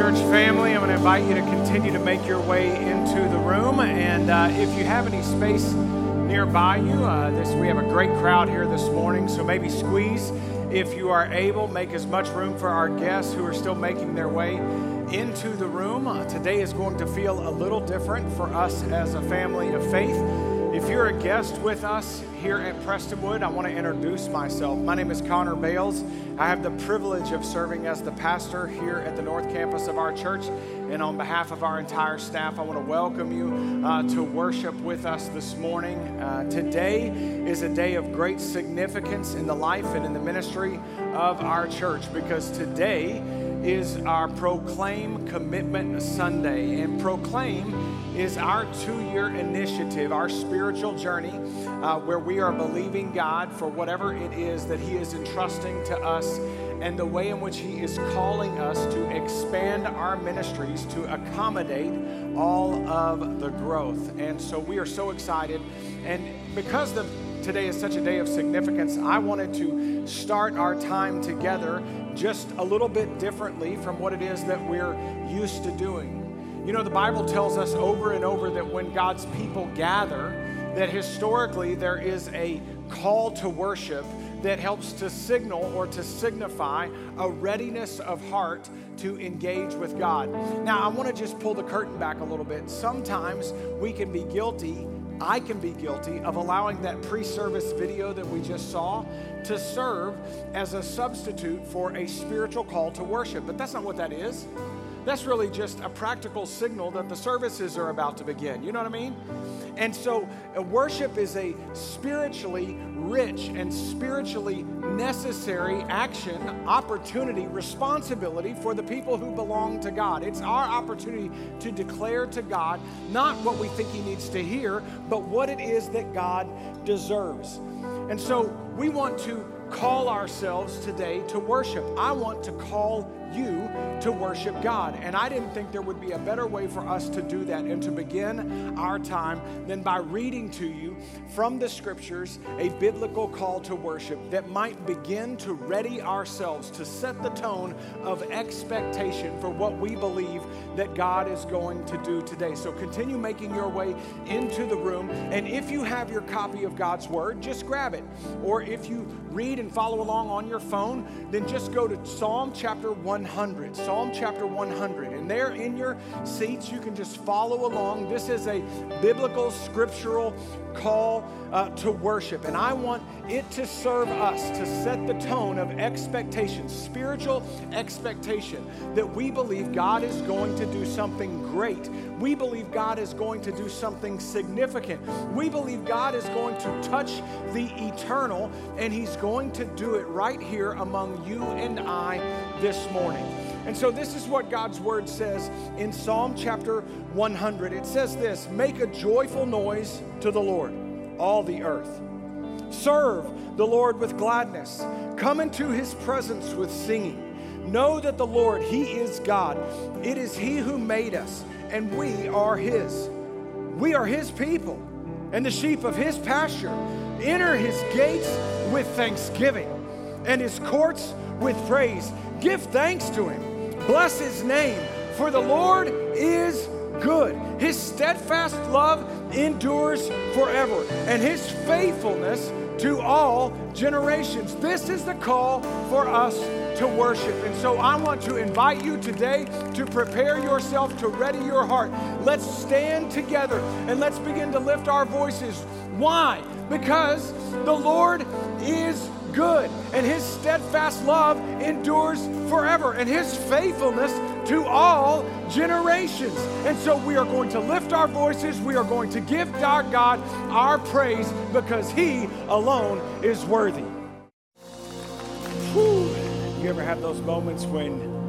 church family. I'm going to invite you to continue to make your way into the room. And uh, if you have any space nearby you, uh, this, we have a great crowd here this morning, so maybe squeeze if you are able. Make as much room for our guests who are still making their way into the room. Uh, today is going to feel a little different for us as a family of faith. If you're a guest with us here at Prestonwood, I want to introduce myself. My name is Connor Bales. I have the privilege of serving as the pastor here at the North Campus of our church. And on behalf of our entire staff, I want to welcome you uh, to worship with us this morning. Uh, today is a day of great significance in the life and in the ministry of our church because today is our Proclaim Commitment Sunday. And Proclaim is our two year initiative, our spiritual journey, uh, where we are believing God for whatever it is that He is entrusting to us and the way in which He is calling us to expand our ministries to accommodate all of the growth. And so we are so excited. And because the, today is such a day of significance, I wanted to start our time together just a little bit differently from what it is that we're used to doing. You know, the Bible tells us over and over that when God's people gather, that historically there is a call to worship that helps to signal or to signify a readiness of heart to engage with God. Now, I want to just pull the curtain back a little bit. Sometimes we can be guilty, I can be guilty of allowing that pre service video that we just saw to serve as a substitute for a spiritual call to worship. But that's not what that is. That's really just a practical signal that the services are about to begin. You know what I mean? And so, uh, worship is a spiritually rich and spiritually necessary action, opportunity, responsibility for the people who belong to God. It's our opportunity to declare to God not what we think He needs to hear, but what it is that God deserves. And so, we want to call ourselves today to worship. I want to call you to worship God. And I didn't think there would be a better way for us to do that and to begin our time than by reading to you from the scriptures a biblical call to worship that might begin to ready ourselves to set the tone of expectation for what we believe that God is going to do today. So continue making your way into the room. And if you have your copy of God's Word, just grab it. Or if you read and follow along on your phone, then just go to Psalm chapter 100. Psalm chapter 100. And there in your seats, you can just follow along. This is a biblical, scriptural call uh, to worship. And I want it to serve us to set the tone of expectation, spiritual expectation, that we believe God is going to do something great. We believe God is going to do something significant. We believe God is going to touch the eternal, and He's going to do it right here among you and I this morning. And so, this is what God's word says in Psalm chapter 100. It says this Make a joyful noise to the Lord, all the earth. Serve the Lord with gladness. Come into his presence with singing. Know that the Lord, he is God. It is he who made us, and we are his. We are his people and the sheep of his pasture. Enter his gates with thanksgiving and his courts with praise. Give thanks to him Bless his name, for the Lord is good. His steadfast love endures forever, and his faithfulness to all generations. This is the call for us to worship. And so I want to invite you today to prepare yourself to ready your heart. Let's stand together and let's begin to lift our voices. Why? Because the Lord is good, and his steadfast love endures forever, and his faithfulness to all generations. And so we are going to lift our voices, we are going to give our God our praise because he alone is worthy. Whew. You ever have those moments when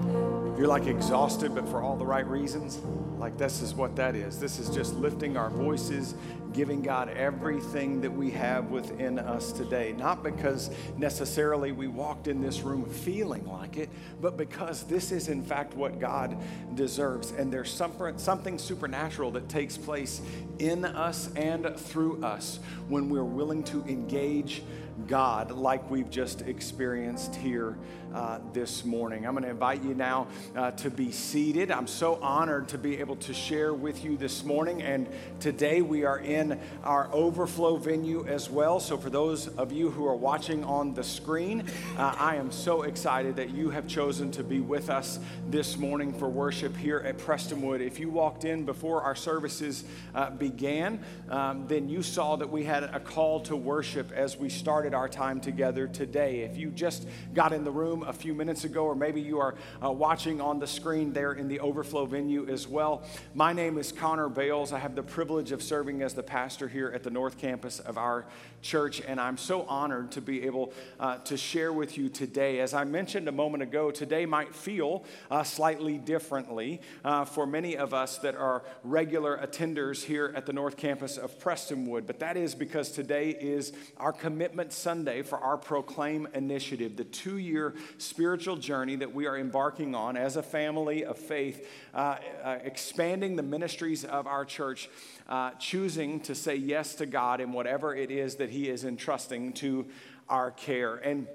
you're like exhausted, but for all the right reasons? Like, this is what that is. This is just lifting our voices, giving God everything that we have within us today. Not because necessarily we walked in this room feeling like it, but because this is, in fact, what God deserves. And there's something supernatural that takes place in us and through us when we're willing to engage God like we've just experienced here uh, this morning. I'm going to invite you now uh, to be seated. I'm so honored to be able to share with you this morning. And today we are in our overflow venue as well. So, for those of you who are watching on the screen, uh, I am so excited that you have chosen to be with us this morning for worship here at Prestonwood. If you walked in before our services uh, began, um, then you saw that we had a call to worship as we started our time together today. If you just got in the room, a few minutes ago, or maybe you are uh, watching on the screen there in the overflow venue as well. My name is Connor Bales. I have the privilege of serving as the pastor here at the North Campus of our church, and I'm so honored to be able uh, to share with you today. As I mentioned a moment ago, today might feel uh, slightly differently uh, for many of us that are regular attenders here at the North Campus of Prestonwood, but that is because today is our Commitment Sunday for our Proclaim initiative, the two year spiritual journey that we are embarking on as a family of faith, uh, uh, expanding the ministries of our church, uh, choosing to say yes to God in whatever it is that He is entrusting to our care. And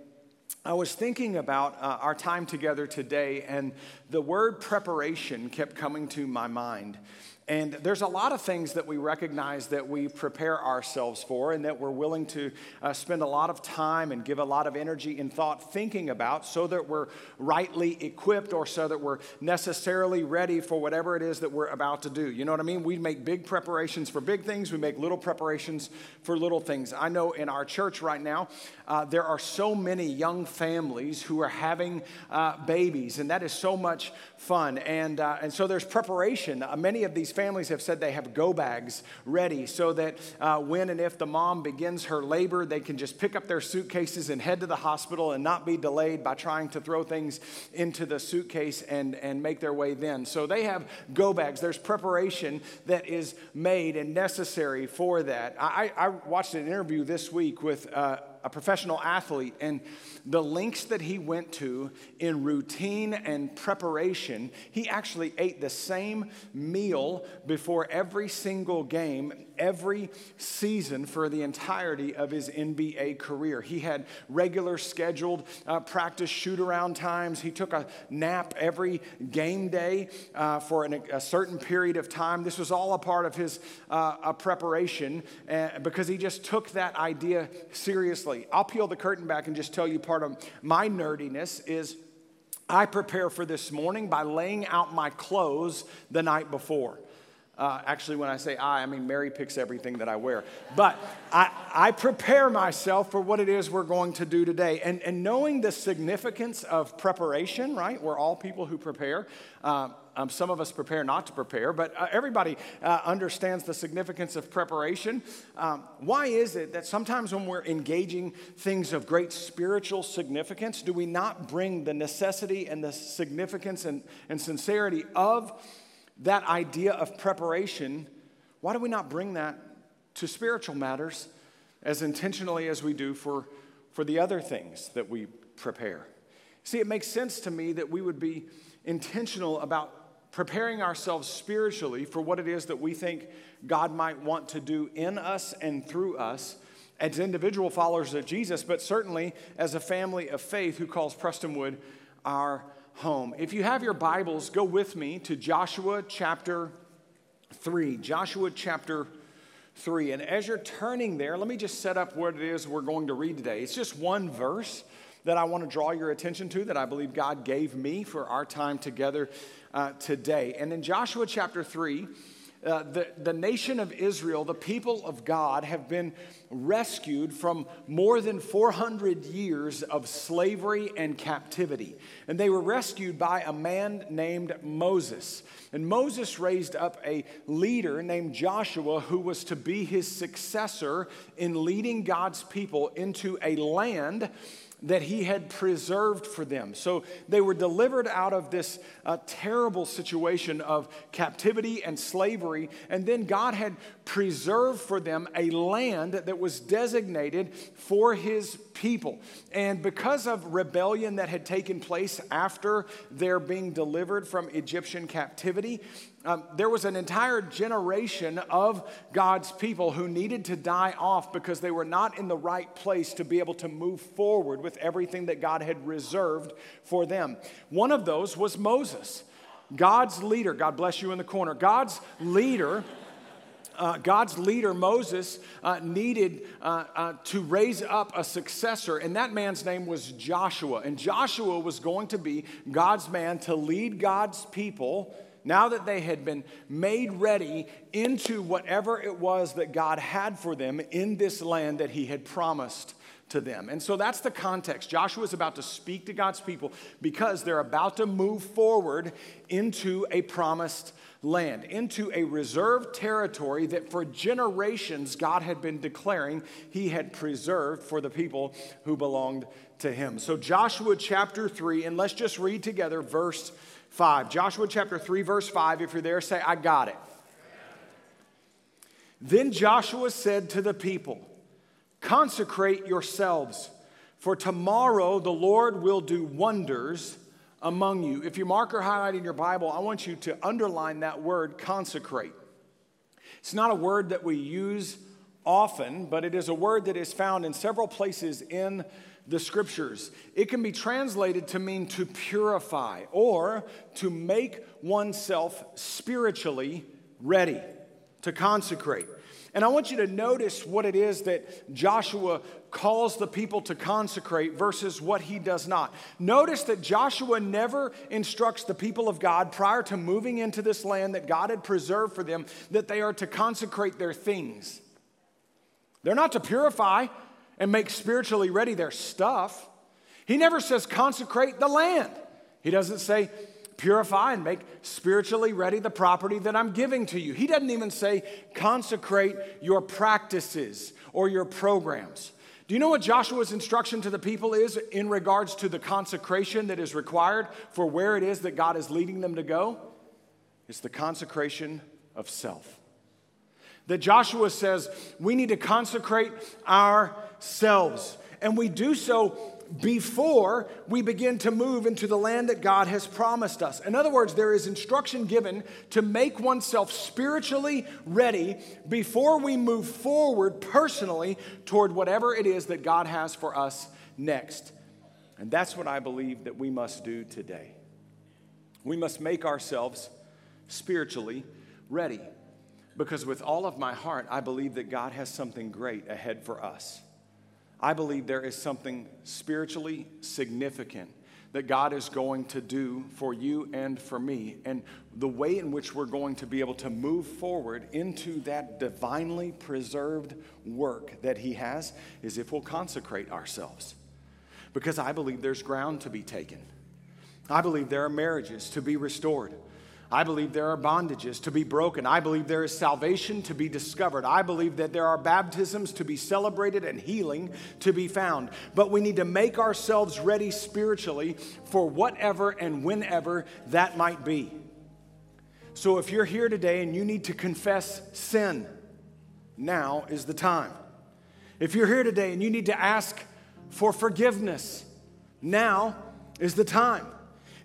I was thinking about uh, our time together today, and the word preparation kept coming to my mind. And there's a lot of things that we recognize that we prepare ourselves for and that we're willing to uh, spend a lot of time and give a lot of energy and thought thinking about so that we're rightly equipped or so that we're necessarily ready for whatever it is that we're about to do. You know what I mean? We make big preparations for big things, we make little preparations for little things. I know in our church right now, uh, there are so many young families who are having uh, babies, and that is so much fun. And, uh, and so there's preparation. Uh, many of these families have said they have go bags ready so that uh, when and if the mom begins her labor, they can just pick up their suitcases and head to the hospital and not be delayed by trying to throw things into the suitcase and, and make their way then. So they have go bags. There's preparation that is made and necessary for that. I, I watched an interview this week with uh, a professional athlete, and the links that he went to in routine and preparation, he actually ate the same meal before every single game, every season for the entirety of his NBA career. He had regular scheduled uh, practice shoot around times. He took a nap every game day uh, for an, a certain period of time. This was all a part of his uh, preparation uh, because he just took that idea seriously I'll peel the curtain back and just tell you part of my nerdiness is I prepare for this morning by laying out my clothes the night before. Uh, actually, when I say I, I mean Mary picks everything that I wear. But I, I prepare myself for what it is we're going to do today. And, and knowing the significance of preparation, right? We're all people who prepare. Uh, um, some of us prepare not to prepare, but uh, everybody uh, understands the significance of preparation. Um, why is it that sometimes when we're engaging things of great spiritual significance, do we not bring the necessity and the significance and, and sincerity of that idea of preparation? Why do we not bring that to spiritual matters as intentionally as we do for, for the other things that we prepare? See, it makes sense to me that we would be intentional about preparing ourselves spiritually for what it is that we think God might want to do in us and through us as individual followers of Jesus, but certainly as a family of faith who calls Prestonwood our home. If you have your Bibles, go with me to Joshua chapter 3. Joshua chapter 3. And as you're turning there, let me just set up what it is we're going to read today. It's just one verse that I want to draw your attention to that I believe God gave me for our time together uh, today. And in Joshua chapter 3, uh, the, the nation of Israel, the people of God, have been rescued from more than 400 years of slavery and captivity. And they were rescued by a man named Moses. And Moses raised up a leader named Joshua who was to be his successor in leading God's people into a land that he had preserved for them. So they were delivered out of this uh, terrible situation of captivity and slavery, and then God had preserved for them a land that was designated for his people. And because of rebellion that had taken place after their being delivered from Egyptian captivity, um, there was an entire generation of God's people who needed to die off because they were not in the right place to be able to move forward with everything that God had reserved for them. One of those was Moses, God's leader. God bless you in the corner. God's leader. Uh, God's leader, Moses, uh, needed uh, uh, to raise up a successor, and that man's name was Joshua. And Joshua was going to be God's man to lead God's people now that they had been made ready into whatever it was that God had for them in this land that He had promised to them. And so that's the context. Joshua is about to speak to God's people because they're about to move forward into a promised land, into a reserved territory that for generations God had been declaring He had preserved for the people who belonged to Him. So, Joshua chapter 3, and let's just read together verse 5. Joshua chapter 3, verse 5. If you're there, say, I got it. Then Joshua said to the people, Consecrate yourselves, for tomorrow the Lord will do wonders among you. If you mark or highlight in your Bible, I want you to underline that word consecrate. It's not a word that we use often, but it is a word that is found in several places in the scriptures. It can be translated to mean to purify or to make oneself spiritually ready, to consecrate. And I want you to notice what it is that Joshua calls the people to consecrate versus what he does not. Notice that Joshua never instructs the people of God prior to moving into this land that God had preserved for them that they are to consecrate their things. They're not to purify, and make spiritually ready their stuff. He never says consecrate the land. He doesn't say purify and make spiritually ready the property that I'm giving to you. He doesn't even say consecrate your practices or your programs. Do you know what Joshua's instruction to the people is in regards to the consecration that is required for where it is that God is leading them to go? It's the consecration of self. That Joshua says we need to consecrate our ourselves. And we do so before we begin to move into the land that God has promised us. In other words, there is instruction given to make oneself spiritually ready before we move forward personally toward whatever it is that God has for us next. And that's what I believe that we must do today. We must make ourselves spiritually ready because with all of my heart, I believe that God has something great ahead for us. I believe there is something spiritually significant that God is going to do for you and for me. And the way in which we're going to be able to move forward into that divinely preserved work that He has is if we'll consecrate ourselves. Because I believe there's ground to be taken. I believe there are marriages to be restored. I believe there are bondages to be broken. I believe there is salvation to be discovered. I believe that there are baptisms to be celebrated and healing to be found. But we need to make ourselves ready spiritually for whatever and whenever that might be. So if you're here today and you need to confess sin, now is the time. If you're here today and you need to ask for forgiveness, now is the time.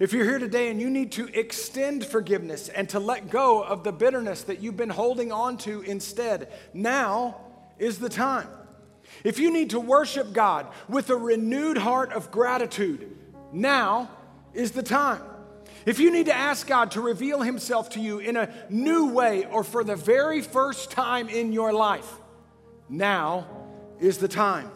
If you're here today and you need to extend forgiveness and to let go of the bitterness that you've been holding on to instead, now is the time. If you need to worship God with a renewed heart of gratitude, now is the time. If you need to ask God to reveal Himself to you in a new way or for the very first time in your life, now is the time.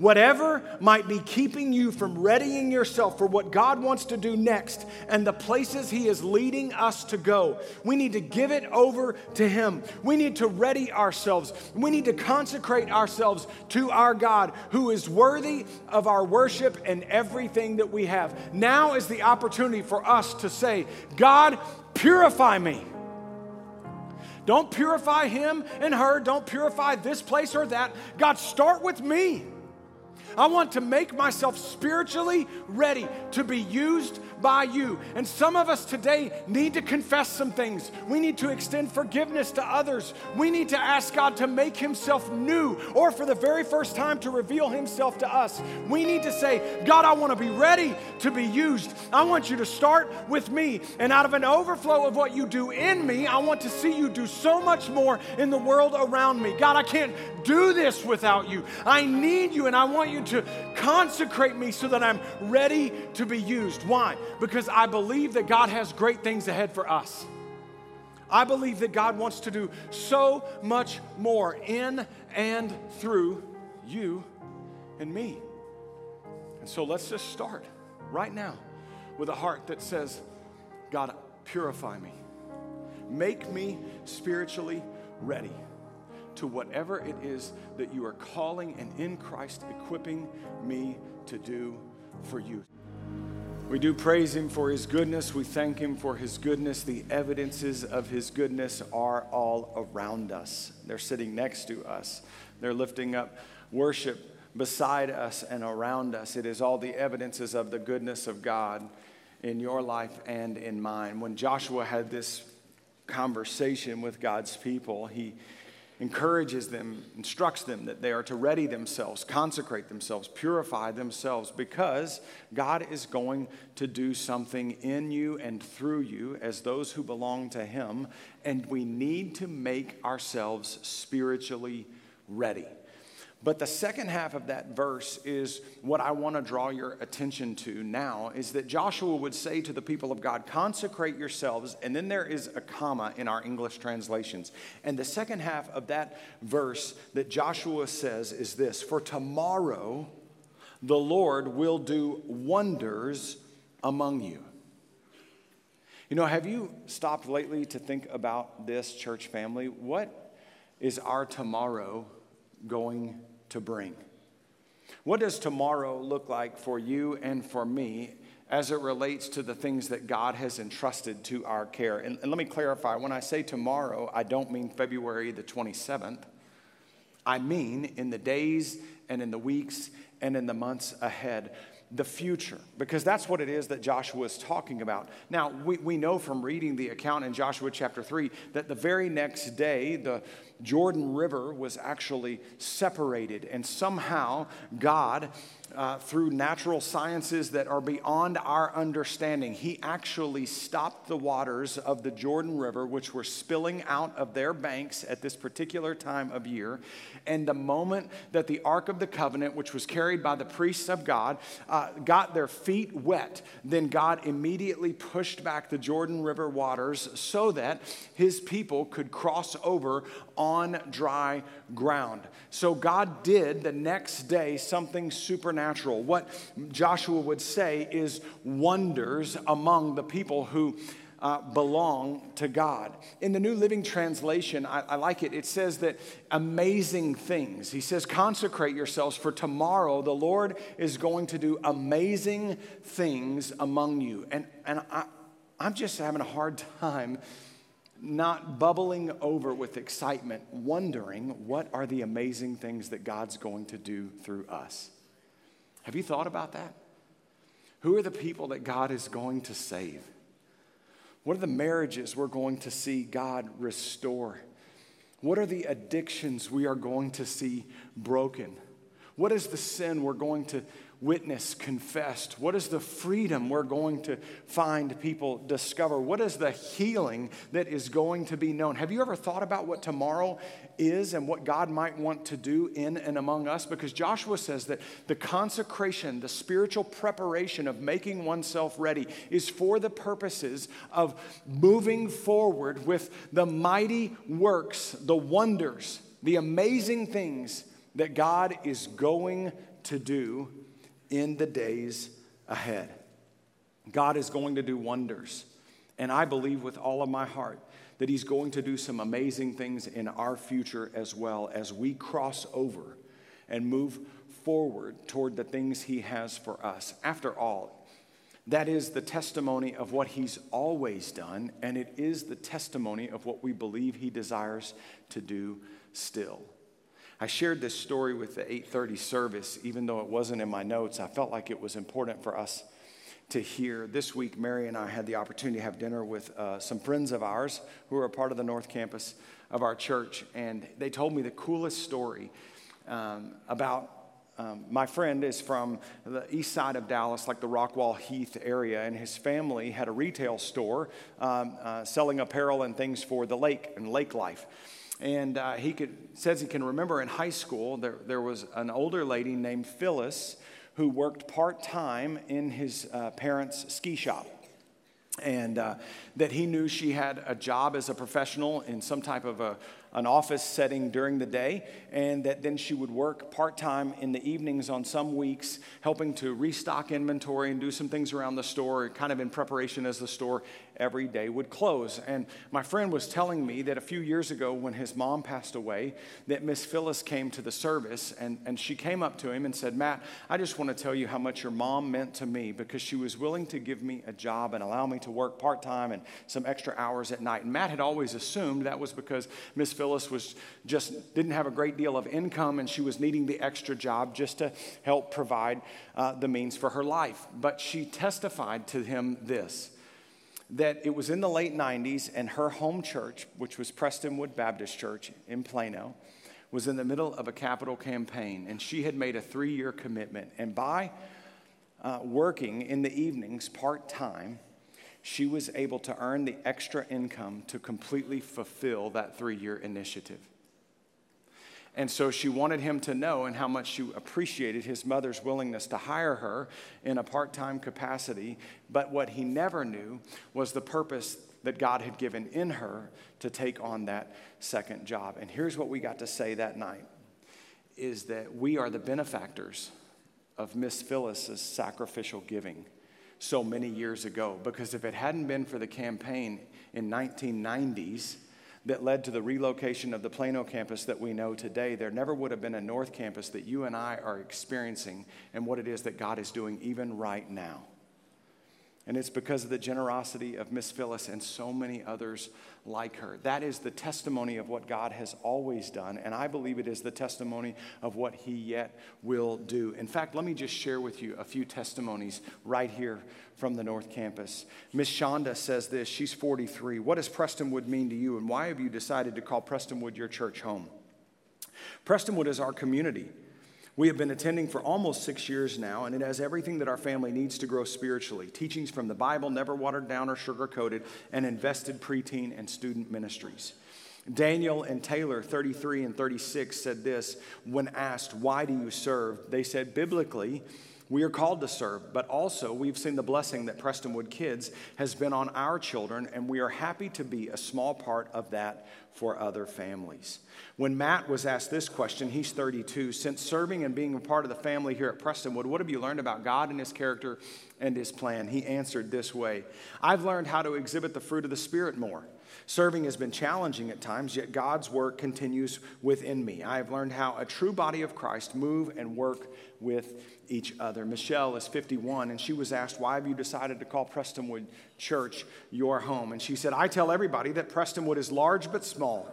Whatever might be keeping you from readying yourself for what God wants to do next and the places He is leading us to go, we need to give it over to Him. We need to ready ourselves. We need to consecrate ourselves to our God who is worthy of our worship and everything that we have. Now is the opportunity for us to say, God, purify me. Don't purify him and her. Don't purify this place or that. God, start with me. I want to make myself spiritually ready to be used by you. And some of us today need to confess some things. We need to extend forgiveness to others. We need to ask God to make Himself new or for the very first time to reveal Himself to us. We need to say, God, I want to be ready to be used. I want you to start with me. And out of an overflow of what you do in me, I want to see you do so much more in the world around me. God, I can't do this without you. I need you and I want you to consecrate me so that I'm ready to be used. Why? Because I believe that God has great things ahead for us. I believe that God wants to do so much more in and through you and me. And so let's just start right now with a heart that says, God, purify me. Make me spiritually ready to whatever it is that you are calling and in Christ equipping me to do for you. We do praise him for his goodness. We thank him for his goodness. The evidences of his goodness are all around us. They're sitting next to us. They're lifting up worship beside us and around us. It is all the evidences of the goodness of God in your life and in mine. When Joshua had this conversation with God's people, he encourages them, instructs them that they are to ready themselves, consecrate themselves, purify themselves, because God is going to do something in you and through you as those who belong to Him, and we need to make ourselves spiritually ready. But the second half of that verse is what I want to draw your attention to now is that Joshua would say to the people of God, consecrate yourselves. And then there is a comma in our English translations. And the second half of that verse that Joshua says is this For tomorrow the Lord will do wonders among you. You know, have you stopped lately to think about this, church family? What is our tomorrow going to bring. What does tomorrow look like for you and for me as it relates to the things that God has entrusted to our care? And, and let me clarify when I say tomorrow, I don't mean February the 27th. I mean in the days and in the weeks and in the months ahead the future, because that's what it is that Joshua is talking about. Now, we, we know from reading the account in Joshua chapter 3 that the very next day, the, Jordan River was actually separated, and somehow God uh, through natural sciences that are beyond our understanding. He actually stopped the waters of the Jordan River, which were spilling out of their banks at this particular time of year. And the moment that the Ark of the Covenant, which was carried by the priests of God, uh, got their feet wet, then God immediately pushed back the Jordan River waters so that his people could cross over on dry ground. So God did the next day something supernatural. What Joshua would say is wonders among the people who uh, belong to God. In the New Living Translation, I, I, like it. It says that amazing things. He says, consecrate yourselves for tomorrow the Lord is going to do amazing things among you. And, and I, I'm just having a hard time not bubbling over with excitement, wondering what are the amazing things that God's going to do through us. Have you thought about that? Who are the people that God is going to save? What are the marriages we're going to see God restore? What are the addictions we are going to see broken? What is the sin we're going to witnessed, confessed? What is the freedom we're going to find people discover? What is the healing that is going to be known? Have you ever thought about what tomorrow is and what God might want to do in and among us? Because Joshua says that the consecration, the spiritual preparation of making oneself ready is for the purposes of moving forward with the mighty works, the wonders, the amazing things that God is going to do in the days ahead. God is going to do wonders. And I believe with all of my heart that He's going to do some amazing things in our future as well as we cross over and move forward toward the things He has for us. After all, that is the testimony of what He's always done, and it is the testimony of what we believe He desires to do still. I shared this story with the 8:30 service even though it wasn't in my notes. I felt like it was important for us to hear. This week Mary and I had the opportunity to have dinner with uh, some friends of ours who are a part of the North Campus of our church and they told me the coolest story um, about um, my friend is from the east side of Dallas, like the Rockwall Heath area, and his family had a retail store um, uh, selling apparel and things for the lake and lake life. And uh, he could, says he can remember in high school, there, there was an older lady named Phyllis who worked part time in his uh, parents' ski shop. And uh, that he knew she had a job as a professional in some type of a, an office setting during the day, and that then she would work part time in the evenings on some weeks, helping to restock inventory and do some things around the store, kind of in preparation as the store every day would close. And my friend was telling me that a few years ago, when his mom passed away, that Miss Phyllis came to the service and, and she came up to him and said, Matt, I just want to tell you how much your mom meant to me because she was willing to give me a job and allow me to work part time and some extra hours at night. And Matt had always assumed that was because Miss Phyllis was just didn't have a great deal of income and she was needing the extra job just to help provide uh, the means for her life. But she testified to him this that it was in the late 90s, and her home church, which was Prestonwood Baptist Church in Plano, was in the middle of a capital campaign, and she had made a three year commitment. And by uh, working in the evenings part time, she was able to earn the extra income to completely fulfill that three year initiative. And so she wanted him to know and how much she appreciated his mother's willingness to hire her in a part time capacity. But what he never knew was the purpose that God had given in her to take on that second job. And here's what we got to say that night is that we are the benefactors of Miss Phyllis's sacrificial giving so many years ago. Because if it hadn't been for the campaign in 1990s, that led to the relocation of the Plano campus that we know today, there never would have been a North campus that you and I are experiencing and what it is that God is doing even right now. And it's because of the generosity of Miss Phyllis and so many others like her. That is the testimony of what God has always done, and I believe it is the testimony of what He yet will do. In fact, let me just share with you a few testimonies right here from the North Campus. Miss Shonda says this She's 43. What does Prestonwood mean to you, and why have you decided to call Prestonwood your church home? Prestonwood is our community. We have been attending for almost six years now, and it has everything that our family needs to grow spiritually teachings from the Bible, never watered down or sugar coated, and invested preteen and student ministries. Daniel and Taylor, 33 and 36, said this when asked, Why do you serve? They said, Biblically, we are called to serve, but also we've seen the blessing that Prestonwood Kids has been on our children, and we are happy to be a small part of that for other families. When Matt was asked this question, he's 32. Since serving and being a part of the family here at Prestonwood, what have you learned about God and His character and His plan? He answered this way I've learned how to exhibit the fruit of the Spirit more. Serving has been challenging at times, yet God's work continues within me. I have learned how a true body of Christ move and work with each other. Michelle is 51, and she was asked, Why have you decided to call Prestonwood Church your home? And she said, I tell everybody that Prestonwood is large but small.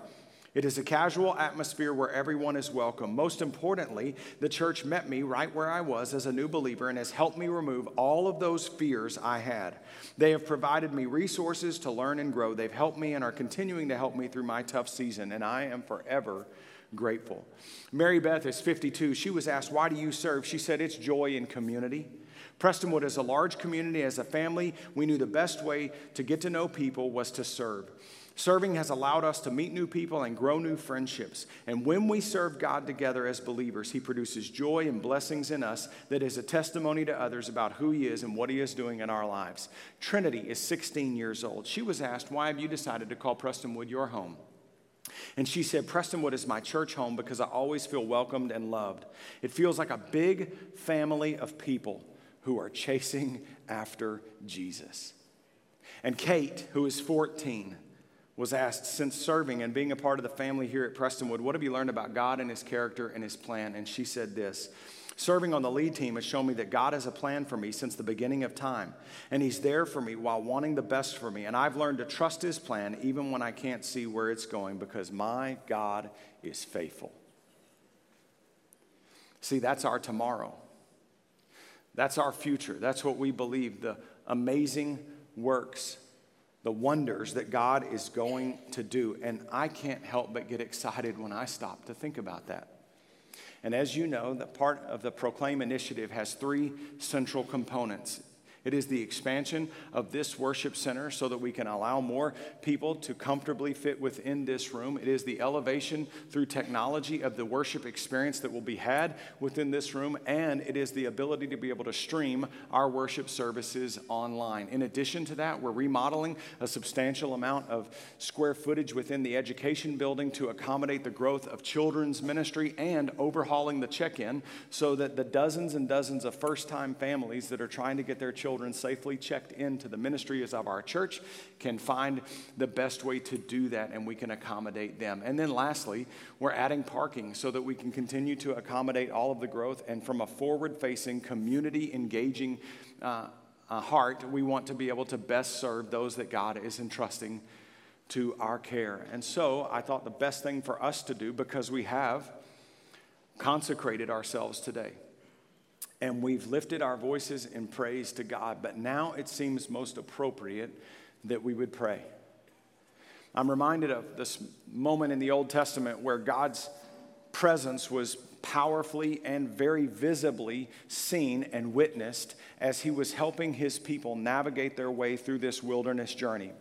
It is a casual atmosphere where everyone is welcome. Most importantly, the church met me right where I was as a new believer and has helped me remove all of those fears I had. They have provided me resources to learn and grow. They've helped me and are continuing to help me through my tough season, and I am forever grateful. Mary Beth is 52. She was asked, Why do you serve? She said, It's joy in community. Prestonwood is a large community. As a family, we knew the best way to get to know people was to serve. Serving has allowed us to meet new people and grow new friendships. And when we serve God together as believers, He produces joy and blessings in us that is a testimony to others about who He is and what He is doing in our lives. Trinity is 16 years old. She was asked, Why have you decided to call Prestonwood your home? And she said, Prestonwood is my church home because I always feel welcomed and loved. It feels like a big family of people who are chasing after Jesus. And Kate, who is 14, was asked, since serving and being a part of the family here at Prestonwood, what have you learned about God and His character and His plan? And she said this Serving on the lead team has shown me that God has a plan for me since the beginning of time, and He's there for me while wanting the best for me. And I've learned to trust His plan even when I can't see where it's going because my God is faithful. See, that's our tomorrow. That's our future. That's what we believe the amazing works, the wonders that God is going to do. And I can't help but get excited when I stop to think about that. And as you know, the part of the Proclaim initiative has three central components it is the expansion of this worship center so that we can allow more people to comfortably fit within this room. It is the elevation through technology of the worship experience that will be had within this room. And it is the ability to be able to stream our worship services online. In addition to that, we're remodeling a substantial amount of square footage within the education building to accommodate the growth of children's ministry and overhauling the check in so that the dozens and dozens of first time families that are trying to get their children children safely checked into the ministries of our church can find the best way to do that and we can accommodate them. And then lastly, we're adding parking so that we can continue to accommodate all of the growth. And from a forward facing, community engaging uh, uh, heart, we want to be able to best serve those that God is entrusting to our care. And so I thought the best thing for us to do, because we have consecrated ourselves today and we've lifted our voices in praise to God, but now it seems most appropriate that we would pray. I'm reminded of this moment in the Old Testament where God's presence was powerfully and very visibly seen and witnessed as he was helping his people navigate their way through this wilderness journey.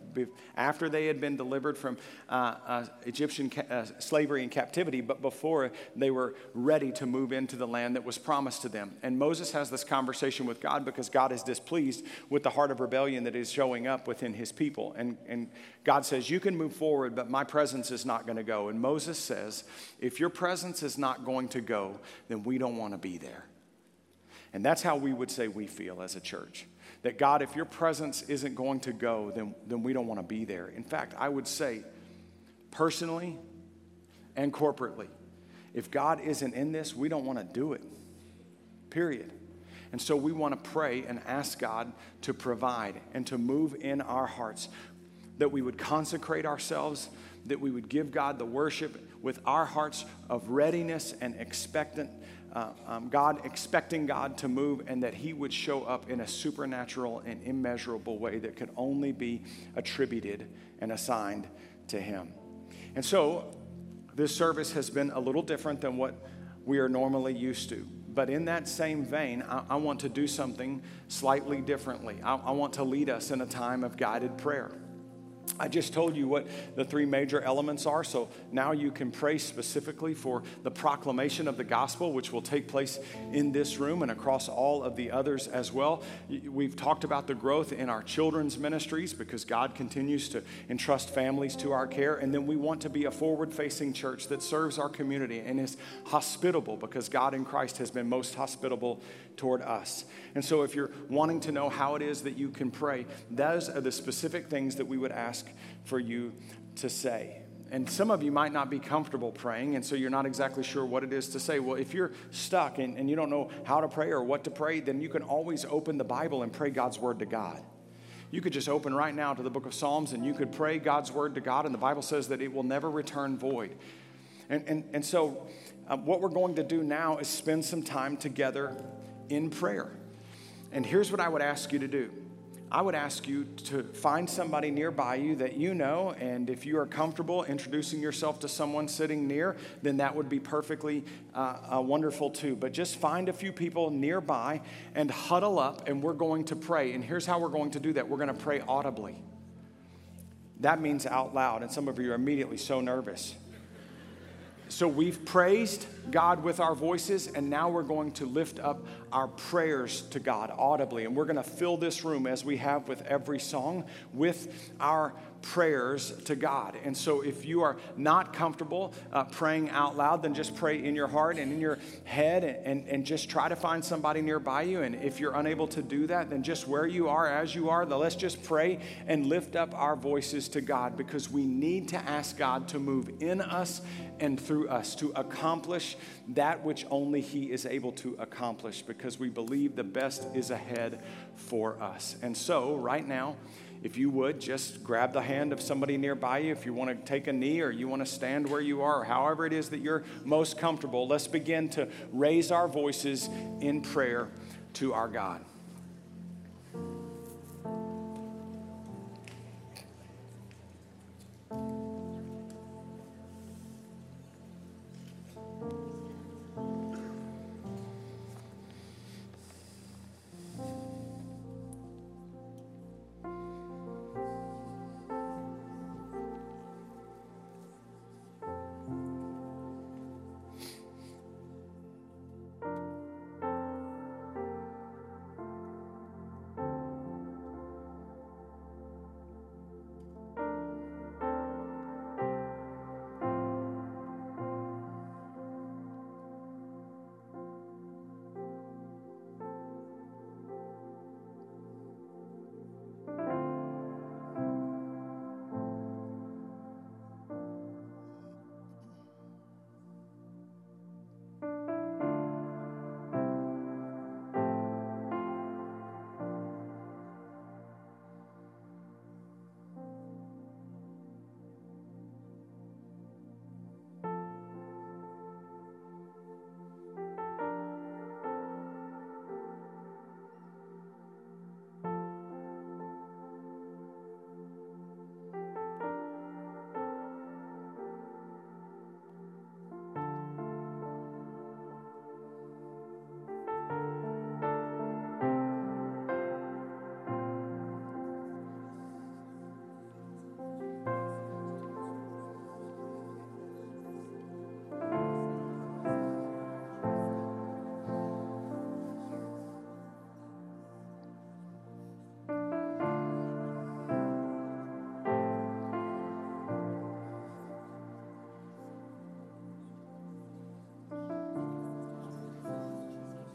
After they had been delivered from uh, uh, Egyptian ca- uh, slavery and captivity, but before they were ready to move into the land that was promised to them. And Moses has this conversation with God because God is displeased with the heart of rebellion that is showing up within his people. And, and God says, You can move forward, but my presence is not going to go. And Moses says, If your presence is not going to go, then we don't want to be there. And that's how we would say we feel as a church. That God, if your presence isn't going to go, then, then we don't want to be there. In fact, I would say, personally and corporately, if God isn't in this, we don't want to do it. Period. And so we want to pray and ask God to provide and to move in our hearts, that we would consecrate ourselves, that we would give God the worship with our hearts of readiness and expectant uh, um, God, expecting God to move, and that He would show up in a supernatural and immeasurable way that could only be attributed and assigned to Him. And so, this service has been a little different than what we are normally used to. But in that same vein, I, I want to do something slightly differently. I, I want to lead us in a time of guided prayer. I just told you what the three major elements are, so now you can pray specifically for the proclamation of the gospel, which will take place in this room and across all of the others as well. We've talked about the growth in our children's ministries because God continues to entrust families to our care, and then we want to be a forward facing church that serves our community and is hospitable because God in Christ has been most hospitable toward us. And so, if you're wanting to know how it is that you can pray, those are the specific things that we would ask for you to say. And some of you might not be comfortable praying, and so you're not exactly sure what it is to say. Well, if you're stuck and, and you don't know how to pray or what to pray, then you can always open the Bible and pray God's word to God. You could just open right now to the book of Psalms and you could pray God's word to God, and the Bible says that it will never return void. And, and, and so, uh, what we're going to do now is spend some time together in prayer. And here's what I would ask you to do I would ask you to find somebody nearby you that you know, and if you are comfortable introducing yourself to someone sitting near, then that would be perfectly uh, uh, wonderful too. But just find a few people nearby and huddle up, and we're going to pray. And here's how we're going to do that we're going to pray audibly. That means out loud, and some of you are immediately so nervous. So we've praised God with our voices, and now we're going to lift up our prayers to God audibly. And we're going to fill this room as we have with every song with our prayers to God. And so, if you are not comfortable uh, praying out loud, then just pray in your heart and in your head and, and, and, just try to find somebody nearby you. And if you're unable to do that, then just where you are, as you are, let's just pray and lift up our voices to God because we need to ask God to move in us and through us to accomplish that which only He is able to accomplish because we believe the best is ahead for us. And so, right now, if you would, just grab the hand of somebody nearby you. If you want to take a knee or you want to stand where you are, or however it is that you're most comfortable, let's begin to raise our voices in prayer to our God.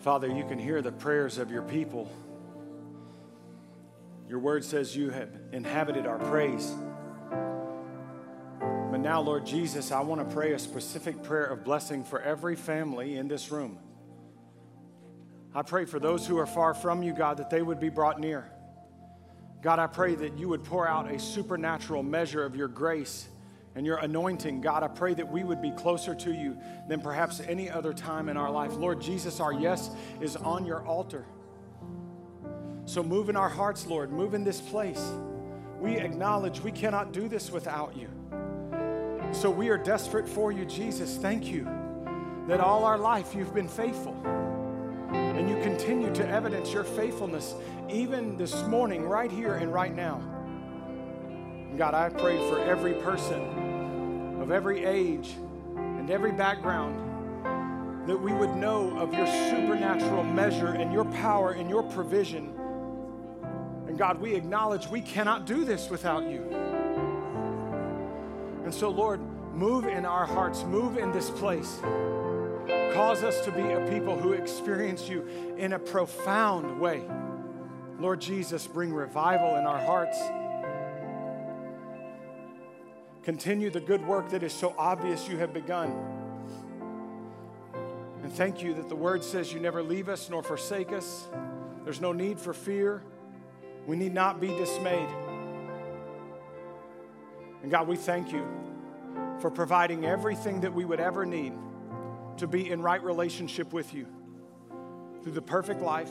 Father, you can hear the prayers of your people. Your word says you have inhabited our praise. But now, Lord Jesus, I want to pray a specific prayer of blessing for every family in this room. I pray for those who are far from you, God, that they would be brought near. God, I pray that you would pour out a supernatural measure of your grace and your anointing. God, I pray that we would be closer to you than perhaps any other time in our life. Lord Jesus, our yes is on your altar. So move in our hearts, Lord, move in this place. We acknowledge we cannot do this without you. So we are desperate for you, Jesus. Thank you that all our life you've been faithful. And you continue to evidence your faithfulness even this morning, right here and right now. God, I pray for every person of every age and every background that we would know of your supernatural measure and your power and your provision. And God, we acknowledge we cannot do this without you. And so, Lord, move in our hearts, move in this place. Cause us to be a people who experience you in a profound way. Lord Jesus, bring revival in our hearts. Continue the good work that is so obvious you have begun. And thank you that the word says you never leave us nor forsake us. There's no need for fear. We need not be dismayed. And God, we thank you for providing everything that we would ever need to be in right relationship with you through the perfect life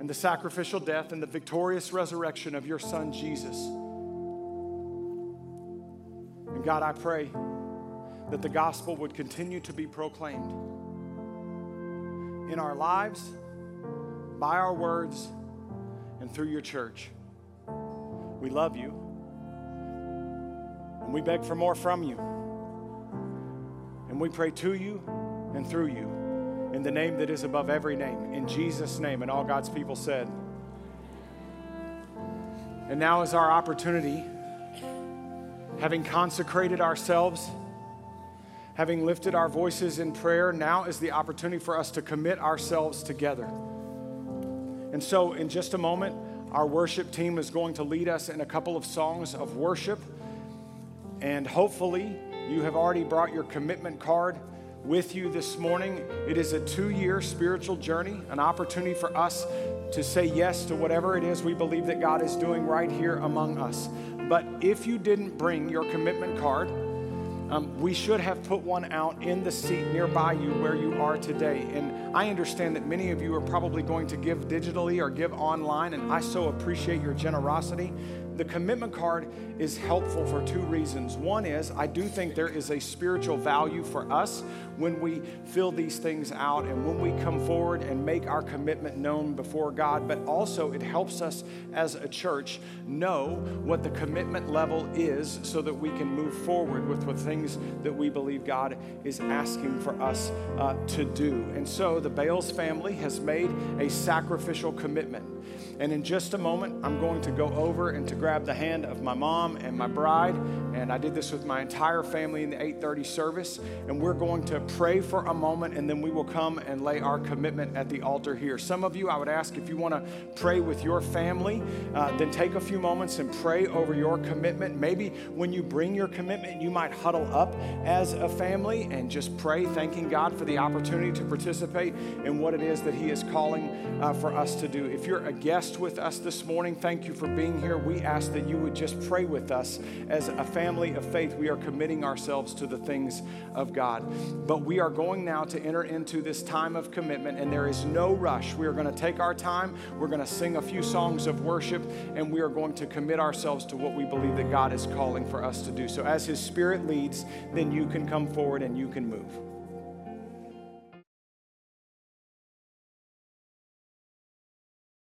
and the sacrificial death and the victorious resurrection of your Son, Jesus. God, I pray that the gospel would continue to be proclaimed in our lives, by our words, and through your church. We love you, and we beg for more from you. And we pray to you and through you in the name that is above every name, in Jesus' name. And all God's people said. And now is our opportunity having consecrated ourselves, having lifted our voices in prayer, now is the opportunity for us to commit ourselves together. And so, in just a moment, our worship team is going to lead us in a couple of songs of worship. And hopefully, you have already brought your commitment card with you this morning. It is a two year spiritual journey, an opportunity for us to say yes to whatever it is we believe that God is doing right here among us. But if you didn't bring your commitment card, um, we should have put one out in the seat nearby you where you are today. And I understand that many of you are probably going to give digitally or give online, and I so appreciate your generosity. The commitment card is helpful for two reasons. One is, I do think there is a spiritual value for us when we fill these things out and when we come forward and make our commitment known before God, but also it helps us as a church know what the commitment level is so that we can move forward with the things that we believe God is asking for us uh, to do. And so the Bales family has made a sacrificial commitment. And in just a moment, I'm going to go over and to grab the hand of my mom and my bride. And I did this with my entire family in the 830 service. And we're going to pray for a moment and then we will come and lay our commitment at the altar here. Some of you, I would ask if you want to pray with your family, uh, then take a few moments and pray over your commitment. Maybe when you bring your commitment, you might huddle up as a family and just pray, thanking God for the opportunity to participate in what it is that He is calling uh, for us to do. If you're a guest with us this morning, thank you for being here. We ask that you would just pray with us as a family of faith. We are committing ourselves to the things of God. But we are going now to enter into this time of commitment, and there is no rush. We are going to take our time, we're going to sing a few songs of worship, and we are going to commit ourselves to what we believe that God is calling for us to do. So, as His Spirit leads, then you can come forward and you can move.